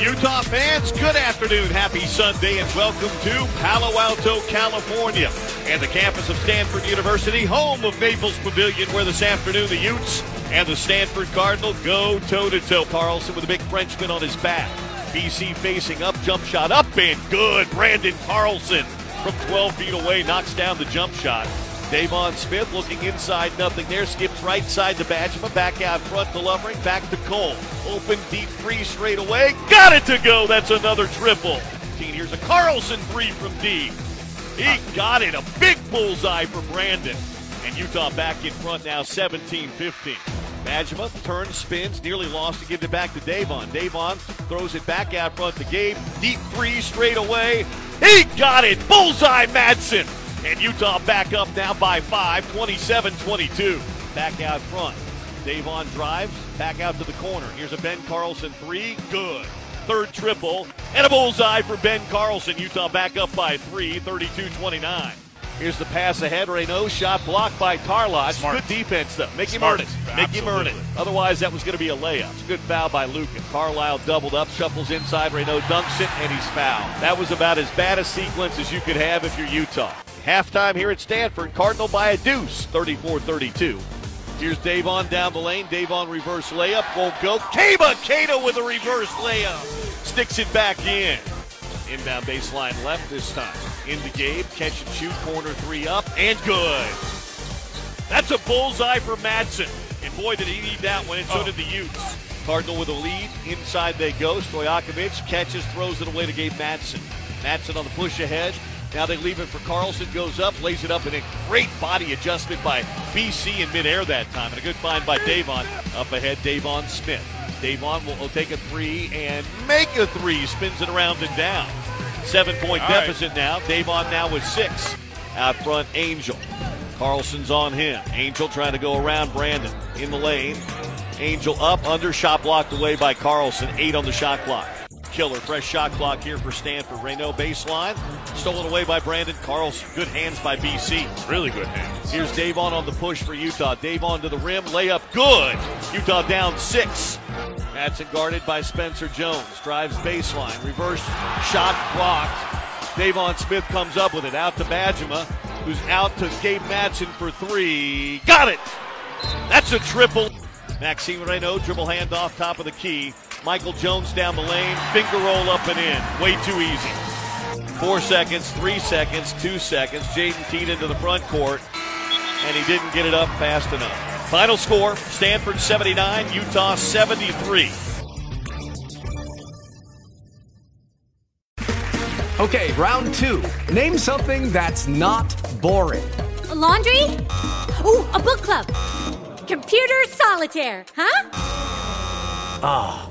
Utah fans, good afternoon. Happy Sunday and welcome to Palo Alto, California and the campus of Stanford University, home of Maples Pavilion, where this afternoon the Utes and the Stanford Cardinal go toe to toe. Carlson with a big Frenchman on his back. BC facing up, jump shot up and good. Branden Carlson from 12 feet away knocks down the jump shot. Deivon Smith looking inside, nothing there. Skips right side to Bajema, back out front to Lovering, back to Cole. Open deep three straight away. Got it to go. That's another triple. Here's a Carlson three from deep. He got it. A big bullseye for Branden. And Utah back in front now 17 15. Bajema turns, spins, nearly lost to give it back to Deivon. Deivon throws it back out front to Gabe. Deep three straight away. He got it. Bullseye Madsen. And Utah back up now by five, 27 22. Back out front. Deivon drives, back out to the corner. Here's a Ben Carlson three. Good. Third triple, and a bullseye for Ben Carlson. Utah back up by three, 32 29. Here's the pass ahead. Raynaud shot blocked by Tarlac. Good defense, though. Make him earn it. Make him earn it. Otherwise, that was going to be a layup. It's a good foul by Luka. Carlyle doubled up, shuffles inside. Raynaud dunks it, and he's fouled. That was about as bad a sequence as you could have if you're Utah. Halftime here at Stanford. Cardinal by a deuce, 34 32. Here's Deivon down the lane. Deivon reverse layup. Won't go. Keba Keita with a reverse layup. Sticks it back in. Inbound baseline left this time. Into Gabe. Catch and shoot. Corner three up. And good. That's a bullseye for Madsen. And boy, did he need that one. And so oh. did the Utes. Cardinal with a lead. Inside they go. Stojakovic catches, throws it away to Gabe Madsen. Madsen on the push ahead. Now they leave it for Carlson, goes up, lays it up, and a great body adjustment by BC in midair that time. And a good find by Deivon. Up ahead, Deivon Smith. Deivon will, will take a three and make a three. Spins it around and down. Seven point All deficit right. now. Deivon now with six. Out front, Angel. Carlson's on him. Angel trying to go around Branden in the lane. Angel up, under, shot blocked away by Carlson. Eight on the shot clock killer. Fresh shot clock here for Stanford. Raynaud baseline. Stolen away by Branden Carlson. Good hands by BC. Really good hands. Here's Deivon on the push for Utah. Deivon to the rim. Layup good. Utah down six. Madsen guarded by Spencer Jones. Drives baseline. Reverse shot blocked. Deivon Smith comes up with it. Out to Bajema, who's out to Gabe Madsen for three. Got it! That's a triple. Maxime Raynaud, dribble hand off top of the key. Michael Jones down the lane, finger roll up and in. Way too easy. Four seconds, three seconds, two seconds. Jaden Teed into the front court, and he didn't get it up fast enough. Final score Stanford 79, Utah 73. Okay, round two. Name something that's not boring. A laundry? Ooh, a book club. Computer solitaire, huh? Ah.